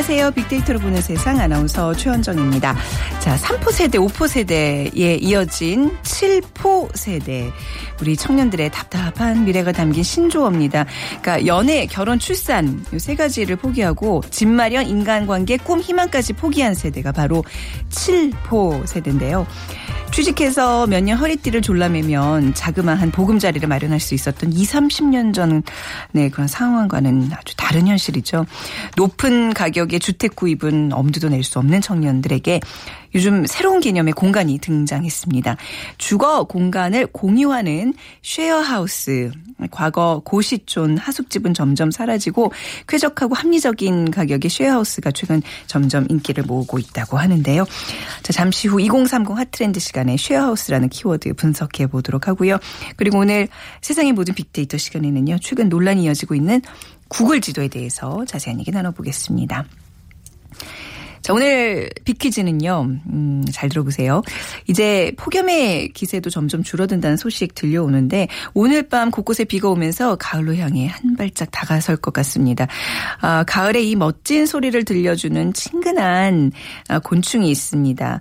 안녕하세요. 빅데이터로 보는 세상 아나운서 최현정입니다. 자, 3포 세대, 5포 세대에 이어진 7포 세대. 우리 청년들의 답답한 미래가 담긴 신조어입니다. 그러니까 연애, 결혼, 출산 이 세 가지를 포기하고 집 마련, 인간관계, 꿈, 희망까지 포기한 세대가 바로 7포 세대인데요. 취직해서 몇 년 허리띠를 졸라매면 자그마한 보금자리를 마련할 수 있었던 2, 30년 전의 그런 상황과는 아주 다른 현실이죠. 높은 가격의 주택 구입은 엄두도 낼 수 없는 청년들에게 요즘 새로운 개념의 공간이 등장했습니다. 주거 공간을 공유하는 쉐어하우스. 과거 고시촌 하숙집은 점점 사라지고 쾌적하고 합리적인 가격의 쉐어하우스가 최근 점점 인기를 모으고 있다고 하는데요. 자, 잠시 후 2030 hot trend 시간에 쉐어하우스라는 키워드 분석해 보도록 하고요. 그리고 오늘 세상의 모든 빅데이터 시간에는요. 최근 논란이 이어지고 있는 구글 지도에 대해서 자세한 얘기 나눠보겠습니다. 자, 오늘 빅퀴즈는요, 음, 잘 들어보세요. 이제 폭염의 기세도 점점 줄어든다는 소식 들려오는데, 오늘 밤 곳곳에 비가 오면서 가을로 향해 한 발짝 다가설 것 같습니다. 아, 가을에 이 멋진 소리를 들려주는 친근한 아, 곤충이 있습니다.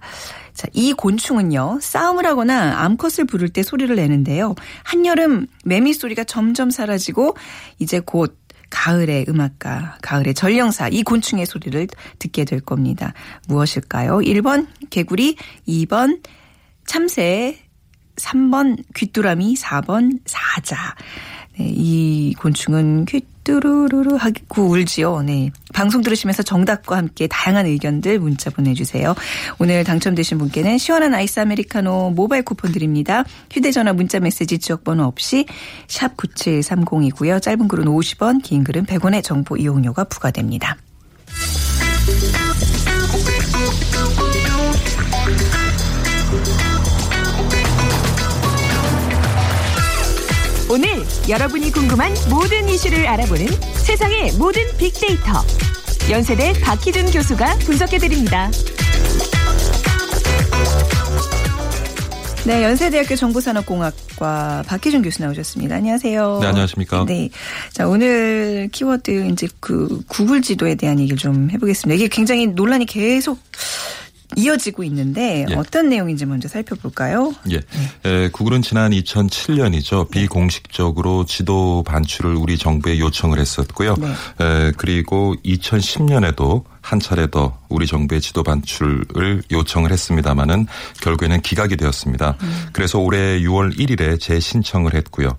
자, 이 곤충은요, 싸움을 하거나 암컷을 부를 때 소리를 내는데요. 한여름 매미 소리가 점점 사라지고, 이제 곧 가을의 음악가, 가을의 전령사, 이 곤충의 소리를 듣게 될 겁니다. 무엇일까요? 1번 개구리, 2번 참새, 3번 귀뚜라미, 4번 사자. 네, 이 곤충은 귀뚜루루루 하고 울지요. 네. 방송 들으시면서 정답과 함께 다양한 의견들 문자 보내주세요. 오늘 당첨되신 분께는 시원한 아이스 아메리카노 모바일 쿠폰 드립니다. 휴대전화 문자 메시지 지역번호 없이 샵 9730이고요. 짧은 글은 50원, 긴 글은 100원의 정보 이용료가 부과됩니다. 오늘 여러분이 궁금한 모든 이슈를 알아보는 세상의 모든 빅데이터. 연세대 박희준 교수가 분석해드립니다. 네, 연세대학교 정보산업공학과 박희준 교수 나오셨습니다. 안녕하세요. 네, 안녕하십니까. 네. 자, 오늘 키워드 이제 그 구글 지도에 대한 얘기를 좀 해보겠습니다. 이게 굉장히 논란이 계속 이어지고 있는데 예. 어떤 내용인지 먼저 살펴볼까요? 예. 에, 구글은 지난 2007년이죠. 비공식적으로 지도 반출을 우리 정부에 요청을 했었고요. 네. 에, 그리고 2010년에도 한 차례 더 우리 정부의 지도 반출을 요청을 했습니다마는 결국에는 기각이 되었습니다. 음. 그래서 올해 6월 1일에 재신청을 했고요.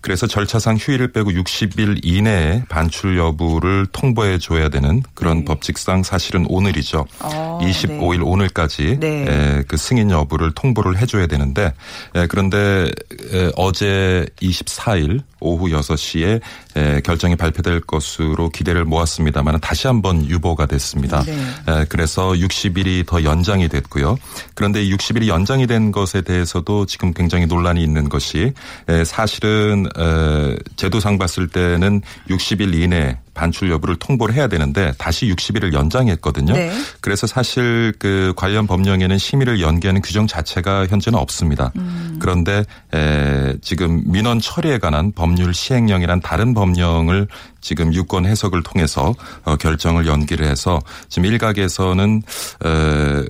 그래서 절차상 휴일을 빼고 60일 이내에 반출 여부를 통보해 줘야 되는 그런 네. 법칙상 사실은 오늘이죠. 아, 25일 네. 오늘까지 네. 에, 그 승인 여부를 통보를 해줘야 되는데 에, 그런데 에, 어제 24일 오후 6시에 에, 결정이 발표될 것으로 기대를 모았습니다만 다시 한번 유보가 됐습니다. 네. 에, 그래서 60일이 더 연장이 됐고요. 그런데 60일이 연장이 된 것에 대해서도 지금 굉장히 논란이 있는 것이 에, 사실은 에, 제도상 봤을 때는 60일 이내 반출 여부를 통보를 해야 되는데 다시 60일을 연장했거든요. 네. 그래서 사실 그 관련 법령에는 심의를 연기하는 규정 자체가 현재는 없습니다. 음. 그런데 에, 지금 민원 처리에 관한 법률 시행령이란 다른 법령을 지금 유권 해석을 통해서 어, 결정을 연기를 해서 지금 일각에서는 에,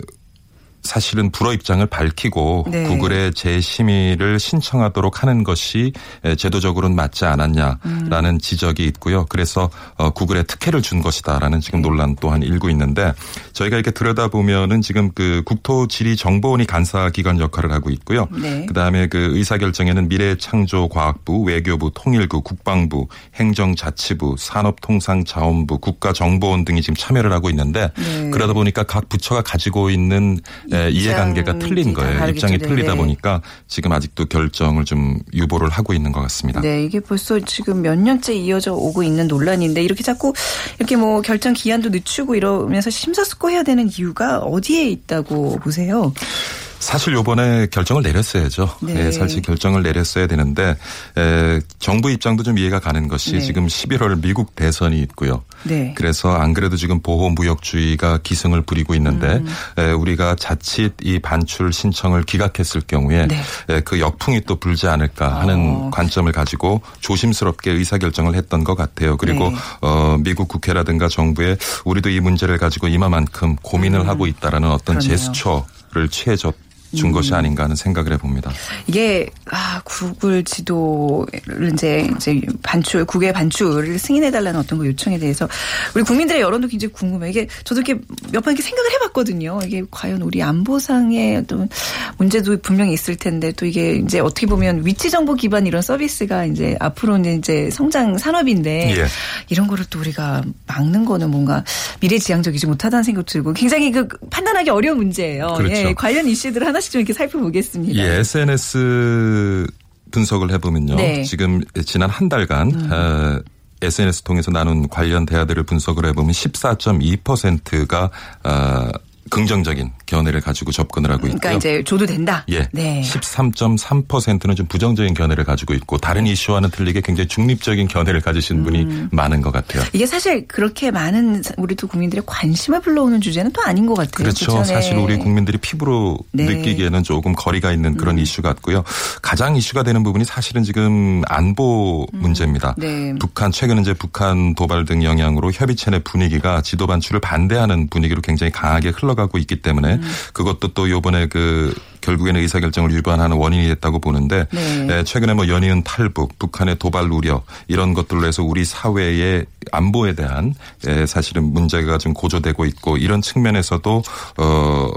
사실은 불허 입장을 밝히고 네. 구글의 재심의를 신청하도록 하는 것이 제도적으로는 맞지 않았냐라는 음. 지적이 있고요. 그래서 어, 구글에 특혜를 준 것이다라는 지금 네. 논란 또한 일고 있는데 저희가 이렇게 들여다보면은 지금 그 국토지리정보원이 간사기관 역할을 하고 있고요. 네. 그다음에 그 의사결정에는 미래창조과학부, 외교부, 통일부, 국방부, 행정자치부, 산업통상자원부, 국가정보원 등이 지금 참여를 하고 있는데 네. 그러다 보니까 각 부처가 가지고 있는 예, 이해관계가 틀린 거예요. 입장이 틀리다 네. 보니까 지금 아직도 결정을 좀 유보를 하고 있는 것 같습니다. 네, 이게 벌써 지금 몇 년째 이어져 오고 있는 논란인데 이렇게 자꾸 이렇게 뭐 결정 기한도 늦추고 이러면서 심사숙고해야 되는 이유가 어디에 있다고 보세요? 사실 요번에 결정을 내렸어야죠. 네. 네 사실 결정을 내렸어야 되는데 에, 정부 입장도 좀 이해가 가는 것이 네. 지금 11월 미국 대선이 있고요. 네. 그래서 안 그래도 지금 보호 무역주의가 기승을 부리고 있는데 음. 에, 우리가 자칫 이 반출 신청을 기각했을 경우에 네. 에, 그 역풍이 또 불지 않을까 하는 어. 관점을 가지고 조심스럽게 의사 결정을 했던 것 같아요. 그리고 네. 어, 미국 국회라든가 정부에 우리도 이 문제를 가지고 이만큼 고민을 음. 하고 있다라는 어떤 그러네요. 제스처를 취해줬 준 음. 것이 아닌가 하는 생각을 해봅니다. 이게 아, 구글 지도를 이제 이제 반출 국외 반출을 승인해달라는 어떤 그 요청에 대해서 우리 국민들의 여론도 굉장히 궁금해요. 이게 저도 이렇게 몇 번 이렇게 생각을 해봤거든요. 이게 과연 우리 안보상의 어떤 문제도 분명히 있을 텐데 또 이게 이제 어떻게 보면 위치 정보 기반 이런 서비스가 이제 앞으로는 이제 성장 산업인데 예. 이런 거를 또 우리가 막는 거는 뭔가 미래지향적이지 못하다는 생각 들고 굉장히 그 판단하기 어려운 문제예요. 그렇죠. 예, 관련 이슈들 하나 하나씩 좀 이렇게 살펴보겠습니다. 예, SNS 분석을 해보면요. 네. 지금 지난 한 달간 음. 어, SNS 통해서 나눈 관련 대화들을 분석을 해보면 14.2%가 어, 긍정적인 견해를 가지고 접근을 하고 있고요. 그러니까 이제 줘도 된다. 예. 네. 13.3%는 좀 부정적인 견해를 가지고 있고 다른 이슈와는 틀리게 굉장히 중립적인 견해를 가지신 음. 분이 많은 것 같아요. 이게 사실 그렇게 많은 우리도 국민들의 관심을 불러오는 주제는 또 아닌 것 같아요. 그렇죠. 그렇죠? 사실 우리 국민들이 피부로 네. 느끼기에는 조금 거리가 있는 그런 음. 이슈 같고요. 가장 이슈가 되는 부분이 사실은 지금 안보 음. 문제입니다. 네. 북한 최근 이제 북한 도발 등 영향으로 협의체 내 분위기가 지도 반출을 반대하는 분위기로 굉장히 강하게 흘러가고 있기 때문에 음. 그것도 또 요번에 그 결국에는 의사결정을 위반하는 원인이 됐다고 보는데 네. 예, 최근에 뭐 연이은 탈북, 북한의 도발 우려 이런 것들로 해서 우리 사회의 안보에 대한 예, 사실은 문제가 좀 고조되고 있고 이런 측면에서도 어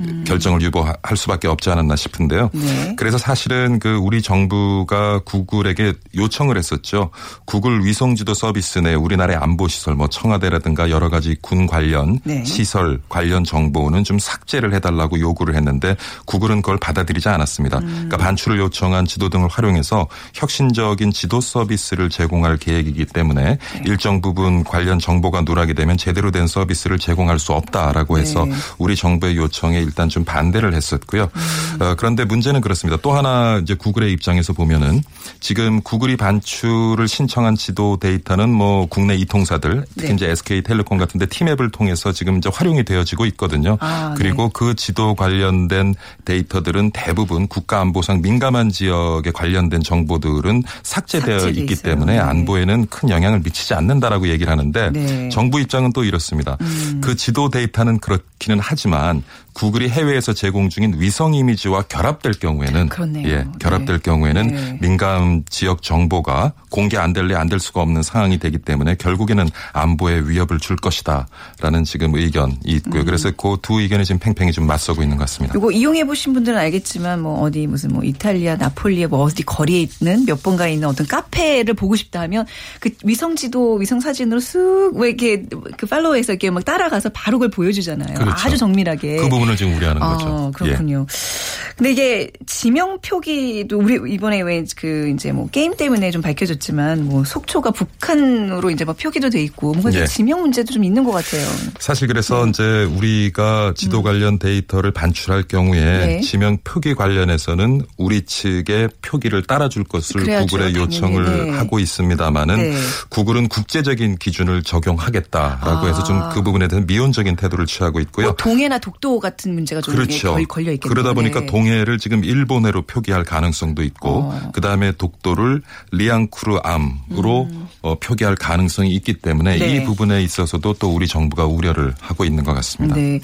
음. 결정을 유보할 수밖에 없지 않았나 싶은데요. 네. 그래서 사실은 그 우리 정부가 구글에게 요청을 했었죠. 구글 위성지도 서비스 내 우리나라의 안보 시설, 뭐 청와대라든가 여러 가지 군 관련 네. 시설 관련 정보는 좀 삭제를 해달라고 요구를 했는데 구글은 그걸 받아들이지 않았습니다. 음. 그러니까 반출을 요청한 지도 등을 활용해서 혁신적인 지도 서비스를 제공할 계획이기 때문에 네. 일정 부분 관련 정보가 누락이 되면 제대로 된 서비스를 제공할 수 없다라고 해서 네. 우리 정부의 요청에 일단 좀 반대를 했었고요. 음. 어, 그런데 문제는 그렇습니다. 또 하나 이제 구글의 입장에서 보면은 지금 구글이 반출을 신청한 지도 데이터는 뭐 국내 이통사들 특히 네. 이제 SK텔레콤 같은데 티맵을 통해서 지금 이제 활용이 되어지고 있거든요. 아, 그리고 네. 그 지도 관련된 데이터들은 대부분 국가안보상 민감한 지역에 관련된 정보들은 삭제되어 있기 있어요. 때문에 네. 안보에는 큰 영향을 미치지 않는다라고 얘기를 하는데 네. 정부 입장은 또 이렇습니다. 음. 그 지도 데이터는 그렇기는 하지만 구글이 해외에서 제공 중인 위성 이미지와 결합될 경우에는 그렇네요. 예, 결합될 네. 경우에는 네. 민감 지역 정보가 공개 안 될래 안 될 수가 없는 상황이 되기 때문에 결국에는 안보에 위협을 줄 것이다라는 지금 의견이 있고요. 음. 그래서 그 두 의견이 지금 팽팽히 좀 맞서고 있는 것 같습니다. 이거 이용해 보신 분들은 알겠지만 뭐 어디 무슨 뭐 이탈리아 나폴리에 뭐 어디 거리에 있는 몇 번가에 있는 어떤 카페를 보고 싶다 하면 그 위성 지도 위성 사진으로 쓱왜 이렇게 그 팔로우해서 이렇게 막 따라가서 바로 그걸 보여주잖아요. 그렇죠. 아주 정밀하게. 그 부분을 지금 우려하는 아, 거죠. 그렇군요. 예. 근데 이게 지명 표기도 우리 이번에 왜 그 이제 뭐 게임 때문에 좀 밝혀졌지만 뭐 속초가 북한으로 이제 막 표기도 돼 있고 뭔가 예. 지명 문제도 좀 있는 것 같아요. 사실 그래서 네. 이제 우리가 지도 음. 관련 데이터를 반출할 경우에 네. 지명 표기 관련해서는 우리 측의 표기를 따라줄 것을 구글에 요청을 네. 하고 있습니다마는 네. 구글은 국제적인 기준을 적용하겠다라고 아. 해서 좀 그 부분에 대해서 미온적인 태도를 취하고 있고요. 뭐 동해나 독도 같은 문제가 좀 그렇죠. 걸려 있겠네요. 그러다 보니까 네. 동해를 지금 일본해로 표기할 가능성도 있고 어. 그다음에 독도를 리앙쿠르암으로 음. 어, 표기할 가능성이 있기 때문에 네. 이 부분에 있어서도 또 우리 정부가 우려를 하고 있는 것 같습니다. 네.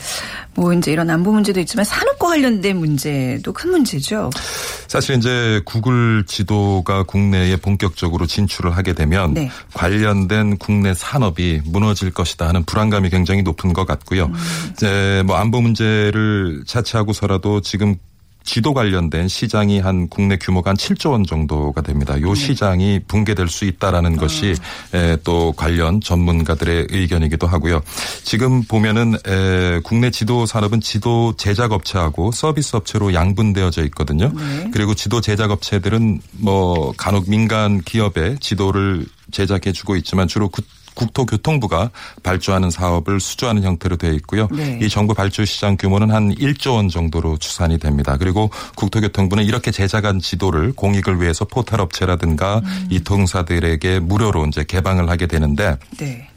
뭐 이제 이런 안보 문제도 있지만 산업과 관련된 문제도 큰 문제죠. 사실 이제 구글 지도가 국내에 본격적으로 진출을 하게 되면 네. 관련된 국내 산업이 무너질 것이다 하는 불안감이 굉장히 높은 것 같고요. 음. 이제 뭐 안보 문제를 차치하고서라도 지금 지도 관련된 시장이 한 국내 규모가 한 7조 원 정도가 됩니다. 요 네. 시장이 붕괴될 수 있다라는 아. 것이 또 관련 전문가들의 의견이기도 하고요. 지금 보면은 국내 지도 산업은 지도 제작 업체하고 서비스 업체로 양분되어져 있거든요. 네. 그리고 지도 제작 업체들은 뭐 간혹 민간 기업의 지도를 제작해 주고 있지만 주로 국토교통부가 발주하는 사업을 수주하는 형태로 되어 있고요. 네. 이 정부 발주 시장 규모는 한 1조 원 정도로 추산이 됩니다. 그리고 국토교통부는 이렇게 제작한 지도를 공익을 위해서 포털 업체라든가 음. 이 통사들에게 무료로 이제 개방을 하게 되는데 네.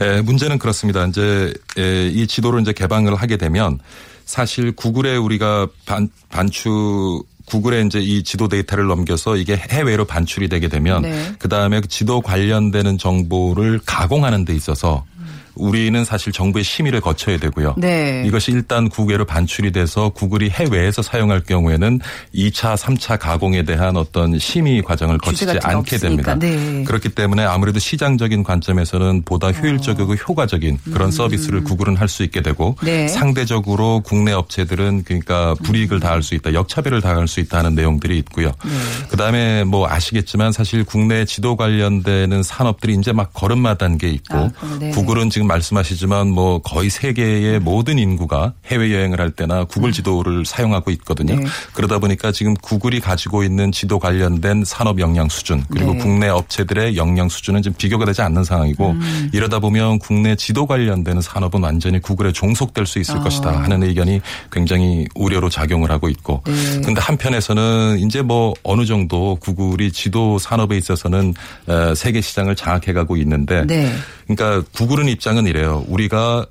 에, 문제는 그렇습니다. 이제 에, 이 지도를 이제 개방을 하게 되면 사실 구글에 우리가 반, 반추 구글에 이제 이 지도 데이터를 넘겨서 이게 해외로 반출이 되게 되면 네. 그 다음에 지도 관련되는 정보를 가공하는 데 있어서 우리는 사실 정부의 심의를 거쳐야 되고요. 네. 이것이 일단 국외로 반출이 돼서 구글이 해외에서 사용할 경우에는 2차, 3차 가공에 대한 어떤 심의 과정을 거치지 않게 없으니까. 됩니다. 네. 그렇기 때문에 아무래도 시장적인 관점에서는 보다 효율적이고 어. 효과적인 그런 음. 서비스를 구글은 할 수 있게 되고 네. 상대적으로 국내 업체들은 그러니까 불이익을 음. 당할 수 있다, 역차별을 당할 수 있다는 내용들이 있고요. 네. 그다음에 뭐 아시겠지만 사실 국내 지도 관련되는 산업들이 이제 막 걸음마 단계에 있고 아, 네. 구글은 지금 말씀하시지만 뭐 거의 세계의 모든 인구가 해외 여행을 할 때나 구글 지도를 사용하고 있거든요. 네. 그러다 보니까 지금 구글이 가지고 있는 지도 관련된 산업 역량 수준 그리고 네. 국내 업체들의 역량 수준은 지금 비교가 되지 않는 상황이고 음. 이러다 보면 국내 지도 관련되는 산업은 완전히 구글에 종속될 수 있을 어. 것이다 하는 의견이 굉장히 우려로 작용을 하고 있고 네. 근데 한편에서는 이제 뭐 어느 정도 구글이 지도 산업에 있어서는 어, 세계 시장을 장악해 가고 있는데 네. 그러니까 구글은 입장은 이래요. 우리가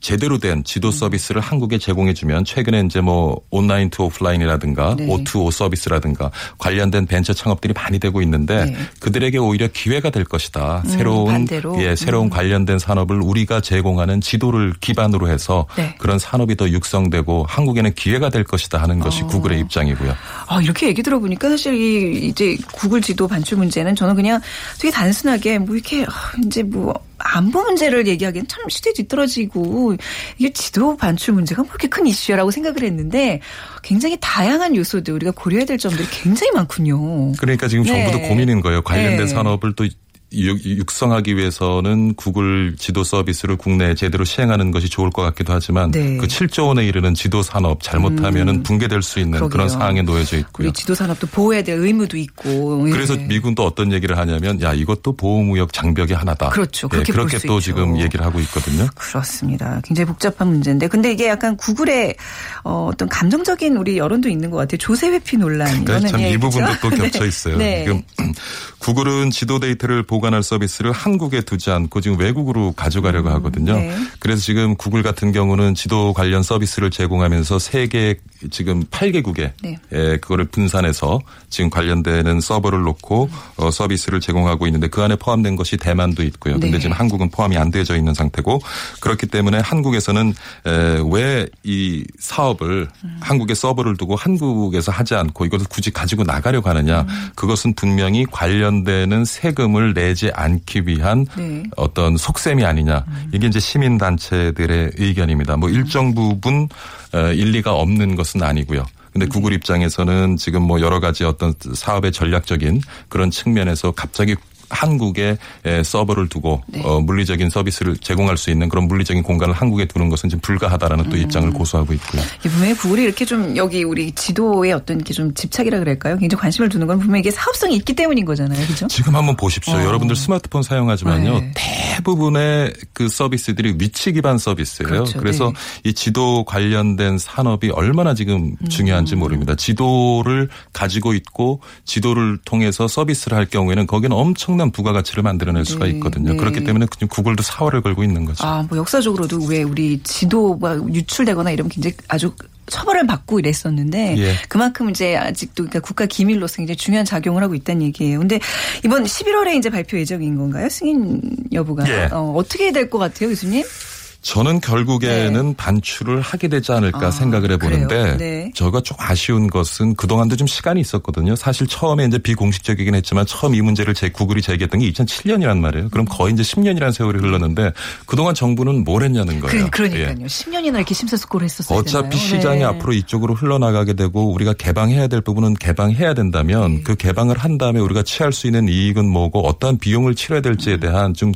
제대로 된 지도 서비스를 한국에 제공해주면 최근에 이제 뭐 online to offline이라든가 네. O2O 서비스라든가 관련된 벤처 창업들이 많이 되고 있는데 네. 그들에게 오히려 기회가 될 것이다. 음, 새로운 예 새로운 음. 관련된 산업을 우리가 제공하는 지도를 기반으로 해서 네. 그런 산업이 더 육성되고 한국에는 기회가 될 것이다 하는 것이 어. 구글의 입장이고요. 아 이렇게 얘기 들어보니까 사실 이 이제 구글 지도 반출 문제는 저는 그냥 되게 단순하게 뭐 이렇게 아, 이제 뭐 안보 문제를 얘기하기엔 참 시대 뒤떨어지고 이게 지도 반출 문제가 뭐 그렇게 큰 이슈라고 생각을 했는데 굉장히 다양한 요소들 우리가 고려해야 될 점들이 굉장히 많군요. 그러니까 지금 네. 정부도 고민인 거예요. 관련된 네. 산업을 또 육성하기 위해서는 구글 지도 서비스를 국내에 제대로 시행하는 것이 좋을 것 같기도 하지만 네. 그 7조 원에 이르는 지도 산업 잘못하면은 음. 붕괴될 수 있는 그러게요. 그런 상황에 놓여져 있고요. 우리 지도 산업도 보호해야 될 의무도 있고. 그래서 네. 미군 또 어떤 얘기를 하냐면 야 이것도 보호무역 장벽의 하나다. 그렇죠. 그렇게, 네, 그렇게 또 있죠. 지금 얘기를 하고 있거든요. 그렇습니다. 굉장히 복잡한 문제인데 근데 이게 약간 구글의 어, 떤 감정적인 우리 여론도 있는 것 같아요. 조세 회피 논란. 그러니까 참이 부분도 또 겹쳐 있어요. 네. 지금 구글은 지도 데이터를 보 관할 서비스를 한국에 두지 않고 지금 외국으로 가져가려고 음, 하거든요. 네. 그래서 지금 구글 같은 경우는 지도 관련 서비스를 제공하면서 세계 지금 8개국에 네. 예, 그거를 분산해서 지금 관련되는 서버를 놓고 어, 서비스를 제공하고 있는데 그 안에 포함된 것이 대만도 있고요. 근데 네. 지금 한국은 포함이 안 되어져 있는 상태고 그렇기 때문에 한국에서는 왜 이 사업을 음. 한국에 서버를 두고 한국에서 하지 않고 이것을 굳이 가지고 나가려고 하느냐 음. 그것은 분명히 관련되는 세금을 내지 않기 위한 네. 어떤 속셈이 아니냐 음. 이게 이제 시민 단체들의 의견입니다. 뭐 일정 부분 어, 일리가 없는 것은 아니고요. 근데 네. 구글 입장에서는 지금 뭐 여러 가지 어떤 사업의 전략적인 그런 측면에서 갑자기 한국에 서버를 두고 네. 어, 물리적인 서비스를 제공할 수 있는 그런 물리적인 공간을 한국에 두는 것은 지금 불가하다라는 음. 또 입장을 고수하고 있고요. 분명히 구글이 이렇게 좀 여기 우리 지도에 어떤 게 좀 집착이라 그럴까요? 굉장히 관심을 두는 건 분명히 이게 사업성이 있기 때문인 거잖아요. 그죠? 지금 한번 보십시오. 어. 여러분들 스마트폰 사용하지만요. 네. 대부분의 그 서비스들이 위치 기반 서비스예요. 그렇죠. 그래서 네. 이 지도 관련된 산업이 얼마나 지금 음. 중요한지 모릅니다. 지도를 가지고 있고 지도를 통해서 서비스를 할 경우에는 거기는 엄청 엄청난 부가가치를 만들어낼 수가 네. 있거든요. 네. 그렇기 때문에 구글도 사활을 걸고 있는 거죠. 아, 뭐 역사적으로도 왜 우리 지도가 유출되거나 이러면 굉장히 아주 처벌을 받고 이랬었는데 예. 그만큼 이제 아직도 그러니까 국가 기밀로서 굉장히 중요한 작용을 하고 있다는 얘기예요. 근데 이번 11월에 이제 발표 예정인 건가요? 승인 여부가 예. 어, 어떻게 될 것 같아요, 교수님? 저는 결국에는 네. 반출을 하게 되지 않을까 아, 생각을 해보는데 네. 저가 좀 아쉬운 것은 그동안도 좀 시간이 있었거든요. 사실 처음에 이제 비공식적이긴 했지만 처음 이 문제를 제 구글이 제기했던 게 2007년이란 말이에요. 그럼 거의 이제 10년이라는 세월이 흘렀는데 그동안 정부는 뭘 했냐는 거예요. 그, 러니까요 예. 10년이나 이렇게 심사숙고를 했었어요. 어차피 되나요? 시장이 네. 앞으로 이쪽으로 흘러나가게 되고 우리가 개방해야 될 부분은 개방해야 된다면 네. 그 개방을 한 다음에 우리가 취할 수 있는 이익은 뭐고 어떠한 비용을 치러야 될지에 대한 좀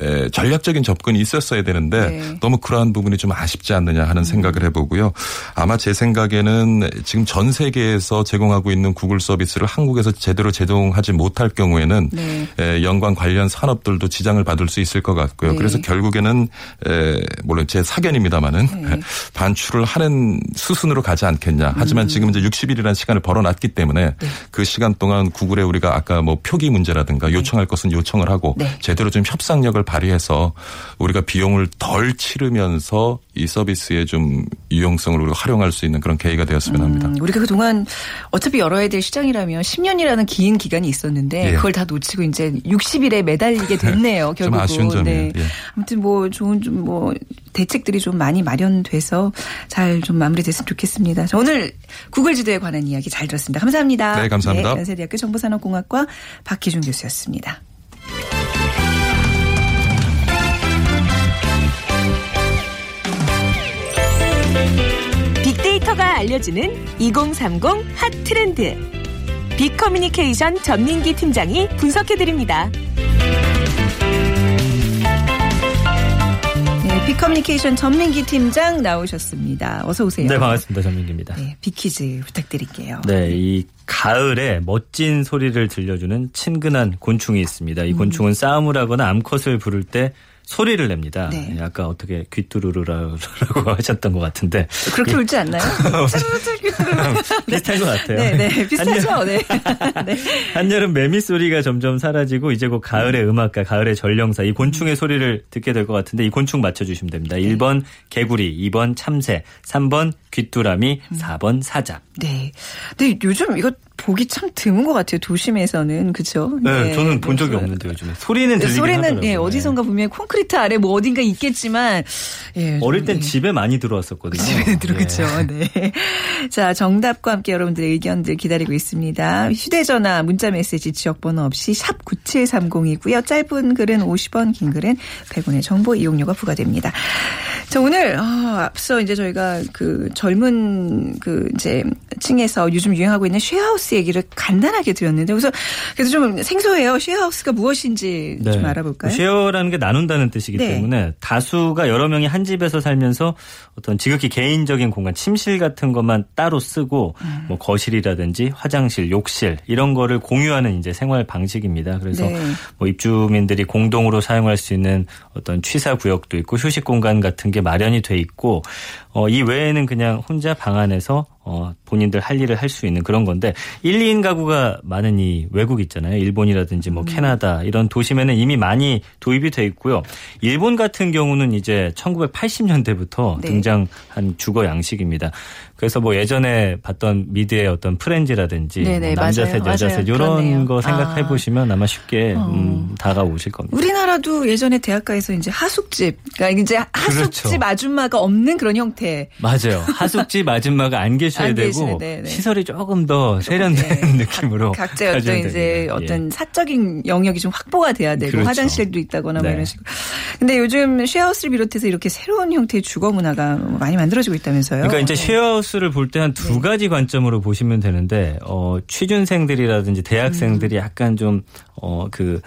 에, 전략적인 접근이 있었어야 되는데 네. 너무 그러한 부분이 좀 아쉽지 않느냐 하는 생각을 해보고요. 아마 제 생각에는 지금 전 세계에서 제공하고 있는 구글 서비스를 한국에서 제대로 제공하지 못할 경우에는 네. 에, 연관 관련 산업들도 지장을 받을 수 있을 것 같고요. 네. 그래서 결국에는 에, 물론 제 사견입니다마는 네. 반출을 하는 수순으로 가지 않겠냐. 하지만 음. 지금 이제 60일이라는 시간을 벌어놨기 때문에 네. 그 시간 동안 구글에 우리가 아까 뭐 표기 문제라든가 요청할 것은 요청을 하고 네. 제대로 좀 협상력을 발휘해서 우리가 비용을 덜 치르면서 이 서비스의 좀 유용성을 우리가 활용할 수 있는 그런 계기가 되었으면 합니다. 음, 우리가 그동안 어차피 열어야 될 시장이라면 10년이라는 긴 기간이 있었는데 예. 그걸 다 놓치고 이제 60일에 매달리게 됐네요. 좀 결국은. 아쉬운 점이에요. 예. 아무튼 뭐 좋은 좀 뭐 대책들이 좀 많이 마련돼서 잘 좀 마무리됐으면 좋겠습니다. 자, 오늘 구글 지도에 관한 이야기 잘 들었습니다. 감사합니다. 네, 감사합니다. 연세대학교 정보산업공학과 박희준 교수였습니다. 빅데이터가 알려주는 2030 핫 트렌드. 빅커뮤니케이션 전민기 팀장이 분석해드립니다. 네, 빅커뮤니케이션 전민기 팀장 나오셨습니다. 어서 오세요. 네, 반갑습니다. 전민기입니다. 네, 빅퀴즈 부탁드릴게요. 네, 이 가을에 멋진 소리를 들려주는 친근한 곤충이 있습니다. 이 곤충은 싸움을 하거나 암컷을 부를 때 소리를 냅니다. 네. 예, 아까 어떻게 귀뚜루루라고 하셨던 것 같은데 그렇게 울지 않나요? 비슷한 것 같아요. 네, 네, 비슷하죠. 네. 네. 한여름 매미 소리가 점점 사라지고 이제 곧 가을의 음악가, 가을의 전령사 이 곤충의 소리를 듣게 될 것 같은데 이 곤충 맞춰주시면 됩니다. 1번 개구리, 2번 참새, 3번 귀뚜라미, 4번 사자. 네. 근데 요즘 이거 보기 참 드문 것 같아요. 도심에서는 그죠? 네, 저는 본 적이 없는데 요즘에 소리는 들리긴 소리는 하더라고요. 예, 어디선가 보면 콘크리트 아래 뭐 어딘가 있겠지만 예, 어릴 땐 예. 집에 많이 들어왔었거든요. 집에 들어오죠. 예. 네. 자, 정답과 함께 여러분들의 의견들 기다리고 있습니다. 휴대전화, 문자메시지, 지역번호 없이 샵 9730이고요. 짧은 글은 50원, 긴 글은 100원의 정보 이용료가 부과됩니다. 자, 오늘, 아, 앞서 이제 저희가 그 젊은 그 이제 층에서 요즘 유행하고 있는 쉐 어하우스 얘기를 간단하게 드렸는데, 그래서 그래서 좀 생소해요. 쉐어하우스가 무엇인지 좀 알아볼까요? 네. 쉐어라는 게 나눈다는 뜻이기 네. 때문에 다수가 여러 명이 한 집에서 살면서 어떤 지극히 개인적인 공간, 침실 같은 것만 따로 쓰고 음. 뭐 거실이라든지 화장실, 욕실 이런 거를 공유하는 이제 생활 방식입니다. 그래서 네. 뭐 입주민들이 공동으로 사용할 수 있는 어떤 취사 구역도 있고 휴식 공간 같은 게 마련이 돼 있고 어, 이 외에는 그냥 혼자 방 안에서 어, 본인들 할 일을 할 수 있는 그런 건데 1, 2인 가구가 많은 이 외국 있잖아요. 일본이라든지 음. 뭐 캐나다 이런 도심에는 이미 많이 도입이 돼 있고요. 일본 같은 경우는 이제 1980년대부터 네. 등장한 주거 양식입니다. 그래서 뭐 예전에 봤던 미드의 어떤 프렌즈라든지 네네, 뭐 남자 맞아요. 셋, 여자. 셋 이런. 거 생각해 아. 보시면 아 마 쉽게 어. 음, 다가오실 겁니다. 우리나라도 예전에 대학가에서 이제 하숙집, 그러니까 이제 하숙집 그렇죠. 아줌마가 없는 그런 형태. 맞아요. 하숙집 아줌마가 안 계셔야 안 되고 계시네, 네, 네. 시설이 조금 더 세련된 네. 느낌으로 각- 각자의 어떤 가져야 이제 됩니다. 예. 어떤 사적인 영역이 좀 확보가 돼야 되고 그렇죠. 화장실도 있다거나 뭐 네. 이런 식으로. 근데 요즘 쉐어하우스를 비롯해서 이렇게 새로운 형태의 주거 문화가 많이 만들어지고 있다면서요. 그러니까 이제 네. 쉐어 하우스를 볼 때 한 두 가지 관점으로 보시면 되는데 어 취준생들이라든지 대학생들이 약간 좀어그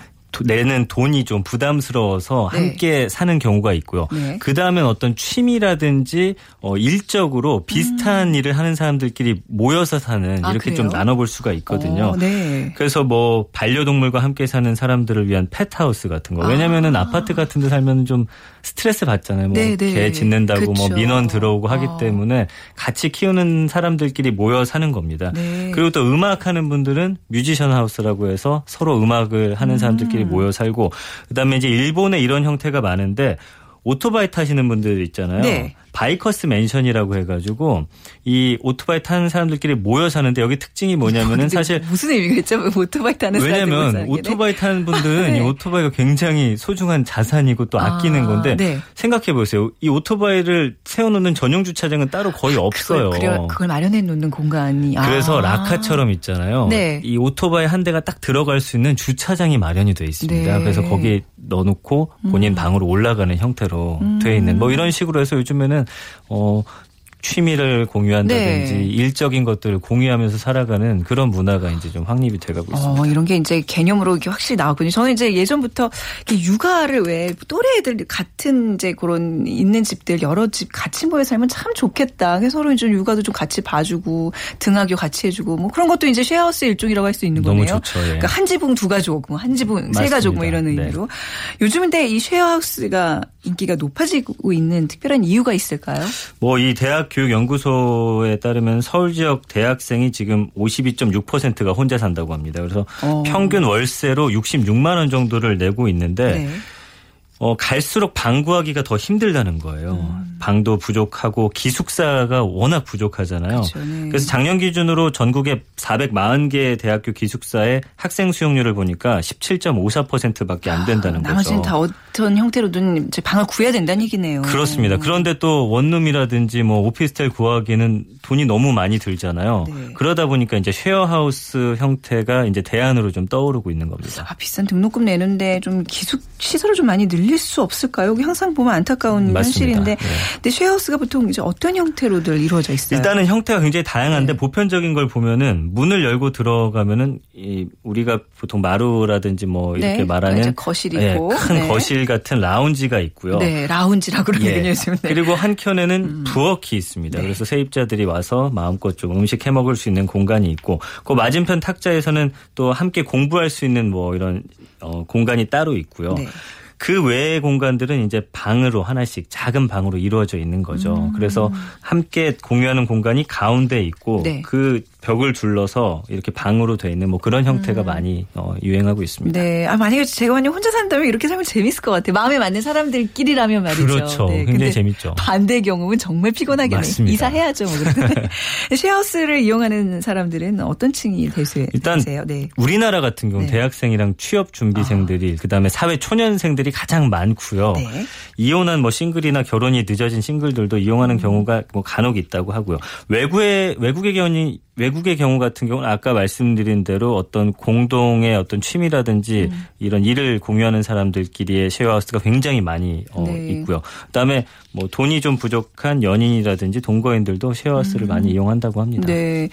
내는 돈이 좀 부담스러워서 네. 함께 사는 경우가 있고요. 네. 그 다음엔 어떤 취미라든지 어 일적으로 비슷한 일을 하는 사람들끼리 모여서 사는 음. 아, 이렇게 좀 그래요? 나눠볼 수가 있거든요. 어, 네. 그래서 뭐 반려동물과 함께 사는 사람들을 위한 펫하우스 같은 거. 왜냐면은 아. 파트 같은 데 살면 좀 스트레스 받잖아요. 뭐 네, 네. 개 짖는다고 뭐 그쵸. 민원 들어오고 하기 아. 때문에 같이 키우는 사람들끼리 모여 사는 겁니다. 네. 그리고 또 음악 하는 분들은 뮤지션 하우스라고 해서 서로 음악을 하는 사람들끼리 음. 모여 살고 그다음에 이제 일본에 이런 형태가 많은데 오토바이 타시는 분들 있잖아요. 네. bikers 맨션이라고 해가지고 이 오토바이 타는 사람들끼리 모여 사는데 여기 특징이 뭐냐면은 사실 무슨 의미가 있죠? 오토바이 타는 사람들 왜냐면. 오토바이 타는 분들은 네. 이 오토바이가 굉장히 소중한 자산이고 또 아끼는 아, 건데 네. 생각해 보세요. 이 오토바이를 세워놓는 전용 주차장은 따로 거의 없어요. 그걸, 그걸 마련해 놓는 공간이. 아. 그래서 라커처럼 있잖아요. 네. 이 오토바이 한 대가 딱 들어갈 수 있는 주차장이 마련이 돼 있습니다. 네. 그래서 거기 넣어놓고 본인 방으로 올라가는 형태로 돼 있는 뭐 이런 식으로 해서 요즘에는 어. 취미를 공유한다든지 네. 일적인 것들을 공유하면서 살아가는 그런 문화가 이제 좀 확립이 돼가고 있습니다. 어, 이런 게 이제 개념으로 이렇게 확실히 나왔군요. 저는 이제 예전부터 이렇게 육아를 왜 또래 애들 같은 이제 그런 있는 집들 여러 집 같이 모여 살면 참 좋겠다. 그래서 서로 좀 육아도 좀 같이 봐주고 등하교 같이 해주고 뭐 그런 것도 이제 쉐어하우스 일종이라고 할 수 있는 너무 거네요. 좋죠, 예. 그러니까 한 지붕 두 가족, 뭐 한 지붕 세 맞습니다. 가족 뭐 이런 네. 의미로 요즘인데 이 쉐어하우스가 인기가 높아지고 있는 특별한 이유가 있을까요? 뭐 이 대학 교육 연구소에 따르면 서울 지역 대학생이 지금 52.6%가 혼자 산다고 합니다. 그래서 어. 평균 월세로 66만 원 정도를 내고 있는데 네. 어, 갈수록 방 구하기가 더 힘들다는 거예요. 음. 방도 부족하고 기숙사가 워낙 부족하잖아요. 그렇죠, 네. 그래서 작년 기준으로 전국에 440개 대학교 기숙사의 학생 수용률을 보니까 17.54%밖에 안 된다는 거죠. 나머지는 다 어떤 형태로든 방을 구해야 된다는 얘기네요. 그렇습니다. 그런데 또 원룸이라든지 뭐 오피스텔 구하기는 돈이 너무 많이 들잖아요. 네. 그러다 보니까 이제 쉐어하우스 형태가 이제 대안으로 좀 떠오르고 있는 겁니다. 아, 비싼 등록금 내는데 좀 기숙 시설을 좀 많이 늘릴 수 없을까요? 항상 보면 안타까운 맞습니다. 현실인데, 네. 근데 쉐어하우스가 보통 이제 어떤 형태로들 이루어져 있어요? 일단은 형태가 굉장히 다양한데 네. 보편적인 걸 보면은 문을 열고 들어가면은 이 우리가 보통 마루라든지 뭐 이렇게 네. 말하는 거실이고, 예, 큰 네. 거실 같은 라운지가 있고요. 네, 라운지라고 그러거든요, 예. 네. 그리고 한 켠에는 부엌이 있습니다. 그래서 세입자들이 와서 마음껏 좀 음식 해 먹을 수 있는 공간이 있고, 그 맞은편 탁자에서는 또 함께 공부할 수 있는 뭐 이런 어, 공간이 따로 있고요. 네. 그 외의 공간들은 이제 방으로 하나씩 작은 방으로 이루어져 있는 거죠. 그래서 함께 공유하는 공간이 가운데 있고 네. 그 벽을 둘러서 이렇게 방으로 돼 있는 뭐 그런 형태가 많이 어, 유행하고 있습니다. 네. 아, 만약에 제가 만약 혼자 산다면 이렇게 살면 재밌을 것 같아요. 마음에 맞는 사람들끼리라면 말이죠. 그렇죠. 네, 굉장히 재밌죠. 반대 경우는 정말 피곤하겠네요. 맞습니다. 이사해야죠. 뭐 그런데. 쉐어하우스를 이용하는 사람들은 어떤 층이 되세요? 일단 네. 우리나라 같은 경우 는 네. 대학생이랑 취업 준비생들이 그다음에 사회 초년생들이 가장 많고요. 네. 이혼한 뭐 싱글이나 결혼이 늦어진 싱글들도 이용하는 음. 경우가 뭐 간혹 있다고 하고요. 외국의 외국의 경우는 외국의 경우 같은 경우는 아까 말씀드린 대로 어떤 공동의 어떤 취미라든지 음. 이런 일을 공유하는 사람들끼리의 쉐어하우스가 굉장히 많이 어, 네. 있고요. 그다음에 뭐 돈이 좀 부족한 연인이라든지 동거인들도 쉐어하우스를 많이 이용한다고 합니다. 음. 네.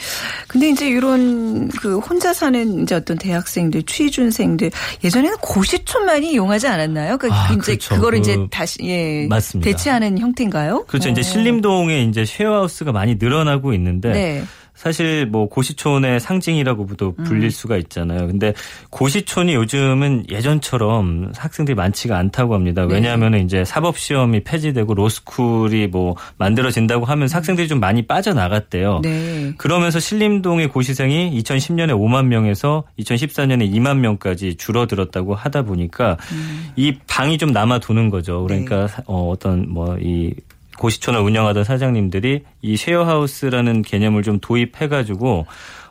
근데 이제 이런 그 혼자 사는 이제 어떤 대학생들, 취준생들 예전에는 고시촌 많이 이용하지 않았나요? 그 아, 이제 그렇죠. 그거를 그 이제 다시 예 맞습니다. 대체하는 형태인가요? 그렇죠. 이제 어. 신림동에 이제 쉐어하우스가 많이 늘어나고 있는데 네. 사실 뭐 고시촌의 상징이라고도 음. 불릴 수가 있잖아요. 근데 고시촌이 요즘은 예전처럼 학생들이 많지가 않다고 합니다. 네. 왜냐하면 이제 사법 시험이 폐지되고 로스쿨이 뭐 만들어진다고 하면서 학생들이 좀 많이 빠져나갔대요. 네. 그러면서 신림동의 고시생이 2010년에 5만 명에서 2014년에 2만 명까지 줄어들었다고 하다 보니까 음. 이 방이 좀 남아 도는 거죠. 네. 그러니까 어, 어떤 뭐 이 고시촌을 운영하던 사장님들이 이 쉐어하우스라는 개념을 좀 도입해가지고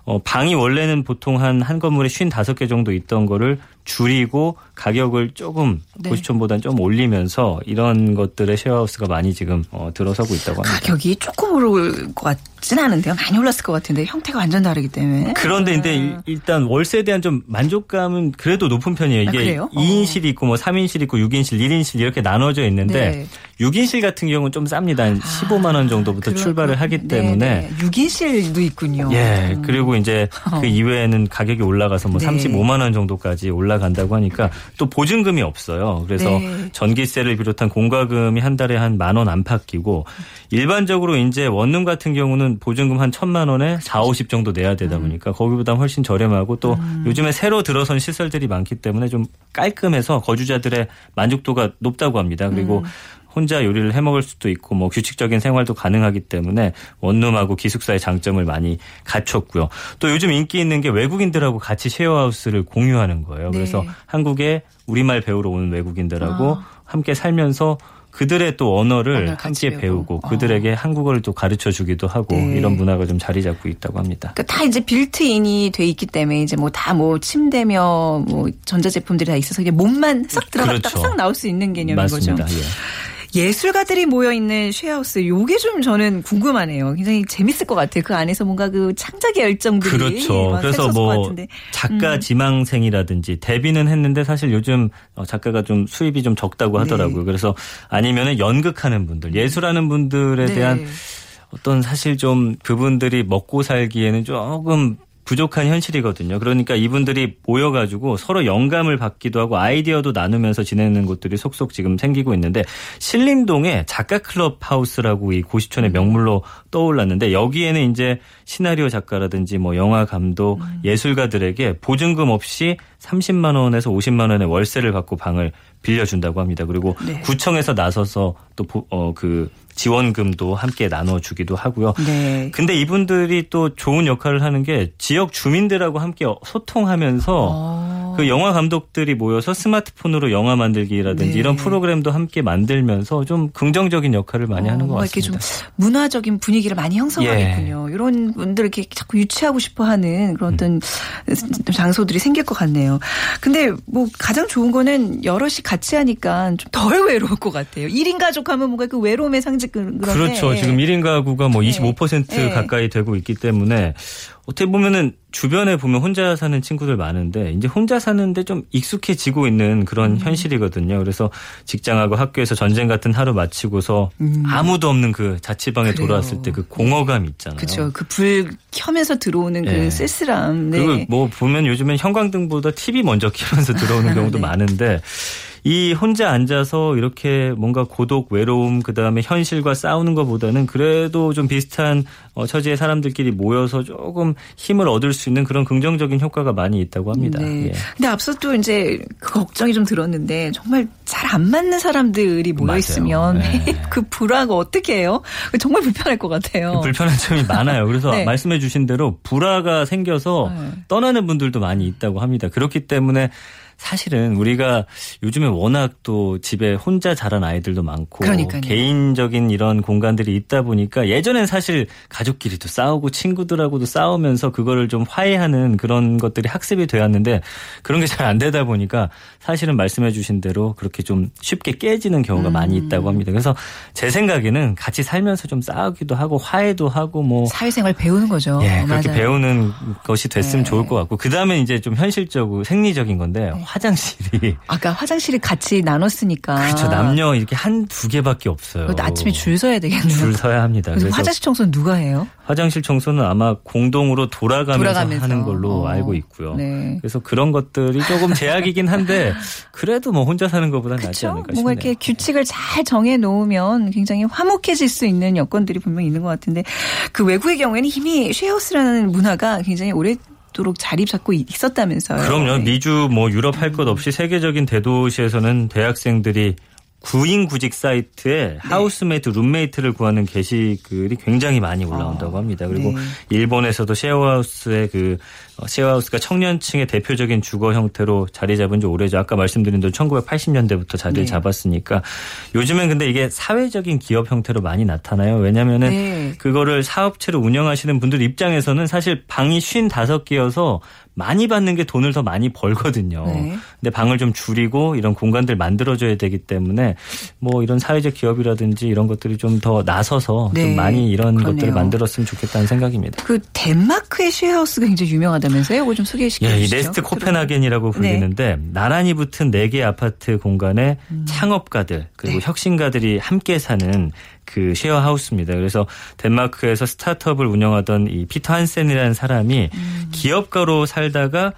어, 방이 원래는 보통 한, 한 건물에 55개 정도 있던 거를 줄이고 가격을 조금 네. 고시촌보다는 좀 올리면서 이런 것들의 쉐어하우스가 많이 지금 어, 들어서고 있다고 합니다. 가격이 조금 오를 것 같진 않은데요. 많이 올랐을 것 같은데 형태가 완전 다르기 때문에. 그런데 아. 일- 일단 월세에 대한 좀 만족감은 그래도 높은 편이에요. 아, 이게 그래요? 2인실이 있고 뭐 3인실 있고 6인실, 1인실 이렇게 나눠져 있는데 네. 6인실 같은 경우는 좀 쌉니다. 한 15만 원 정도부터 그렇- 출발을 하기 네, 때문에 네. 6인실도 있군요. 예, 음. 그리고 이제 어. 그 이외에는 가격이 올라가서 뭐 네. 35만 원 정도까지 올라 간다고 하니까 또 보증금이 없어요. 그래서 네. 전기세를 비롯한 공과금이 한 달에 한 만 원 안팎이고 일반적으로 이제 원룸 같은 경우는 보증금 한 천만 원에 4, 50 정도 내야 음. 되다 보니까 거기보다 훨씬 저렴하고 또 요즘에 새로 들어선 시설들이 많기 때문에 좀 깔끔해서 거주자들의 만족도가 높다고 합니다. 그리고 음. 혼자 요리를 해 먹을 수도 있고 뭐 규칙적인 생활도 가능하기 때문에 원룸하고 기숙사의 장점을 많이 갖췄고요. 또 요즘 인기 있는 게 외국인들하고 같이 쉐어하우스를 공유하는 거예요. 네. 그래서 한국에 우리말 배우러 오는 외국인들하고 아. 함께 살면서 그들의 또 언어를 함께 배우고. 배우고 그들에게 한국어를 또 가르쳐 주기도 하고 네. 이런 문화가 좀 자리 잡고 있다고 합니다. 그러니까 다 이제 빌트인이 돼 있기 때문에 이제 뭐 다뭐 침대며 뭐 전자제품들이 다 있어서 그냥 몸만 싹 들어갔다 그렇죠. 싹 나올 수 있는 개념인 맞습니다. 거죠. 예. 예술가들이 모여 있는 쉐어하우스 요게 좀 저는 궁금하네요. 굉장히 재밌을 것 같아요. 그 안에서 뭔가 그 창작의 열정들이 그렇죠. 막 그래서 뭐 같은데. 음. 작가 지망생이라든지 데뷔는 했는데 사실 요즘 어, 작가가 좀 수입이 좀 적다고 하더라고요. 네. 그래서 아니면은 연극하는 분들, 예술하는 분들에 네. 대한 어떤 사실 좀 그분들이 먹고 살기에는 조금 부족한 현실이거든요. 그러니까 이분들이 모여가지고 서로 영감을 받기도 하고 아이디어도 나누면서 지내는 곳들이 속속 지금 생기고 있는데 신림동에 작가 클럽 하우스라고 이 고시촌의 명물로 떠올랐는데 여기에는 이제 시나리오 작가라든지 뭐 영화 감독, 음. 예술가들에게 보증금 없이 30만 원에서 50만 원의 월세를 받고 방을 빌려준다고 합니다. 그리고 네. 구청에서 나서서 또어그 지원금도 함께 나눠주기도 하고요. 네. 근데 이분들이 또 좋은 역할을 하는 게 지역 주민들하고 함께 소통하면서 아. 그 영화 감독들이 모여서 스마트폰으로 영화 만들기라든지 네. 이런 프로그램도 함께 만들면서 좀 긍정적인 역할을 많이 어, 하는 것 같습니다. 이렇게 좀 문화적인 분위기를 많이 형성하겠군요. 예. 이런 분들 이렇게 자꾸 유치하고 싶어하는 그런 어떤 음. 장소들이 생길 것 같네요. 근데 뭐 가장 좋은 거는 여럿이 같이 하니까 좀 덜 외로울 것 같아요. 1인 가족 하면 뭔가 그 외로움의 상징 그런 그렇죠. 지금 1인 가구가 뭐25% 네. 가까이 되고 있기 때문에 어떻게 보면은 주변에 보면 혼자 사는 친구들 많은데 이제 혼자 사는데 좀 익숙해지고 있는 그런 음. 현실이거든요. 그래서 직장하고 학교에서 전쟁 같은 하루 마치고서 음. 아무도 없는 그 자취방에 그래요. 돌아왔을 때 그 공허감 있잖아요. 그렇죠. 그 불 켜면서 들어오는 네. 그 쓸쓸함. 네. 그리고 뭐 보면 요즘엔 형광등보다 TV 먼저 켜면서 들어오는 경우도 네. 많은데 이 혼자 앉아서 이렇게 뭔가 고독, 외로움, 그 다음에 현실과 싸우는 것보다는 그래도 좀 비슷한 어, 처지의 사람들끼리 모여서 조금 힘을 얻을 수 있는 그런 긍정적인 효과가 많이 있다고 합니다. 네. 예. 근데 앞서 또 이제 그 걱정이 좀 들었는데 정말 잘 안 맞는 사람들이 모여 있으면 네. 그 불화가 어떻게 해요? 정말 불편할 것 같아요. 불편한 점이 많아요. 그래서 네. 말씀해 주신 대로 불화가 생겨서 네. 떠나는 분들도 많이 있다고 합니다. 그렇기 때문에 사실은 우리가 요즘에 워낙 또 집에 혼자 자란 아이들도 많고 그러니까요. 개인적인 이런 공간들이 있다 보니까 예전엔 사실 가족끼리도 싸우고 친구들하고도 싸우면서 그거를 좀 화해하는 그런 것들이 학습이 되었는데 그런 게 잘 안 되다 보니까 사실은 말씀해 주신 대로 그렇게 좀 쉽게 깨지는 경우가 음. 많이 있다고 합니다. 그래서 제 생각에는 같이 살면서 좀 싸우기도 하고 화해도 하고 뭐 사회생활 배우는 거죠. 예, 그렇게 맞아요. 배우는 것이 됐으면 네. 좋을 것 같고 그다음에 이제 좀 현실적으로 생리적인 건데 네. 화장실이 아까 화장실이 같이 나눴으니까 그렇죠 남녀 이렇게 한 두 개밖에 없어요. 아침에 줄 서야 되겠네요. 줄 서야 합니다. 그래서 화장실 청소는 누가 해요? 화장실 청소는 아마 공동으로 돌아가면서, 돌아가면서. 하는 걸로 어. 알고 있고요. 네. 그래서 그런 것들이 조금 제약이긴 한데 그래도 뭐 혼자 사는 것보다 낫지 않을까 싶네요. 뭔가 이렇게 규칙을 잘 정해 놓으면 굉장히 화목해질 수 있는 여건들이 분명 히 있는 것 같은데 그 외국의 경우에는 이미 쉐어하우스라는 문화가 굉장히 오래 도록 자리 잡고 있었다면서요. 그럼요. 네. 미주 뭐 유럽 할 것 없이 세계적인 대도시에서는 대학생들이 구인 구직 사이트에 네. housemate, 룸메이트를 구하는 게시글이 굉장히 많이 올라온다고 아, 합니다. 그리고 네. 일본에서도 셰어하우스의 그 어, 셰어하우스가 청년층의 대표적인 주거 형태로 자리 잡은 지 오래죠. 아까 말씀드린 대로 1980년대부터 자리를 네. 잡았으니까 요즘엔 근데 이게 사회적인 기업 형태로 많이 나타나요. 왜냐면은 네. 그거를 사업체로 운영하시는 분들 입장에서는 사실 방이 55개여서 많이 받는 게 돈을 더 많이 벌거든요. 네. 근데 방을 좀 줄이고 이런 공간들 만들어줘야 되기 때문에 뭐 이런 사회적 기업이라든지 이런 것들이 좀 더 나서서 네. 좀 많이 이런 그러네요. 것들을 만들었으면 좋겠다는 생각입니다. 그 덴마크의 쉐어하우스가 굉장히 유명하다 면서요? 이거 좀 소개시켜 주시죠. 예, 이 네스트 코펜하겐이라고 네. 불리는데 네. 나란히 붙은 4개 아파트 공간에 음. 창업가들 그리고 네. 혁신가들이 함께 사는 그 쉐어 하우스입니다. 그래서 덴마크에서 스타트업을 운영하던 이 피터 한센이라는 사람이 음. 기업가로 살다가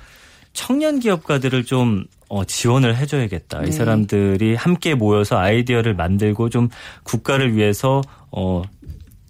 청년 기업가들을 좀 어, 지원을 해줘야겠다. 네. 이 사람들이 함께 모여서 아이디어를 만들고 좀 국가를 위해서 어,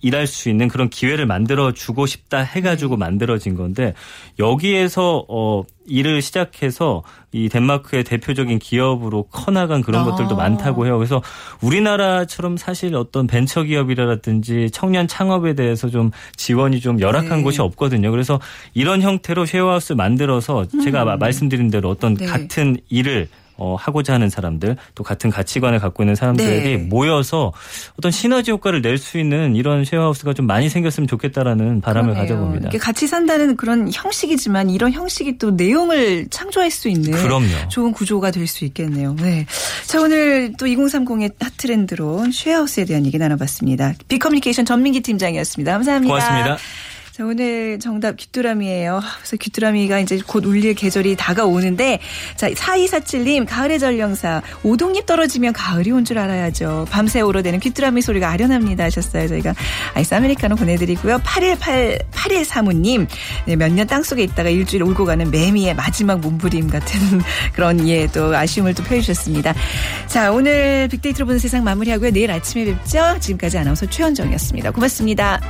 일할 수 있는 그런 기회를 만들어 주고 싶다 해가지고 네. 만들어진 건데 여기에서 어 일을 시작해서 이 덴마크의 대표적인 기업으로 커나간 그런 아. 것들도 많다고 해요. 그래서 우리나라처럼 사실 어떤 벤처 기업이라든지 청년 창업에 대해서 좀 지원이 좀 열악한 네. 곳이 없거든요. 그래서 이런 형태로 쉐어하우스 만들어서 제가 음. 말씀드린 대로 어떤 네. 같은 일을 어, 하고자 하는 사람들 또 같은 가치관을 갖고 있는 사람들이 네. 모여서 어떤 시너지 효과를 낼 수 있는 이런 쉐어하우스가 좀 많이 생겼으면 좋겠다라는 바람을 그러네요. 가져봅니다. 같이 산다는 그런 형식이지만 이런 형식이 또 내용을 창조할 수 있는 그럼요. 좋은 구조가 될 수 있겠네요. 네. 자 오늘 또 2030의 핫트렌드로 쉐어하우스에 대한 얘기 나눠봤습니다. 비커뮤니케이션 전민기 팀장이었습니다. 감사합니다. 고맙습니다. 자, 오늘 정답 귀뚜라미예요. 그래서 귀뚜라미가 이제 곧 울릴 계절이 다가오는데 자, 4247님 가을의 전령사 오동잎 떨어지면 가을이 온 줄 알아야죠. 밤새 오러대는 귀뚜라미 소리가 아련합니다 하셨어요. 저희가 아이스 아메리카노 보내드리고요. 818 8135님 네, 몇년 땅속에 있다가 일주일 울고 가는 매미의 마지막 몸부림 같은 그런 예 또 아쉬움을 또 표해주셨습니다. 자 오늘 빅데이터로 보는 세상 마무리하고요. 내일 아침에 뵙죠. 지금까지 아나운서 최현정이었습니다. 고맙습니다.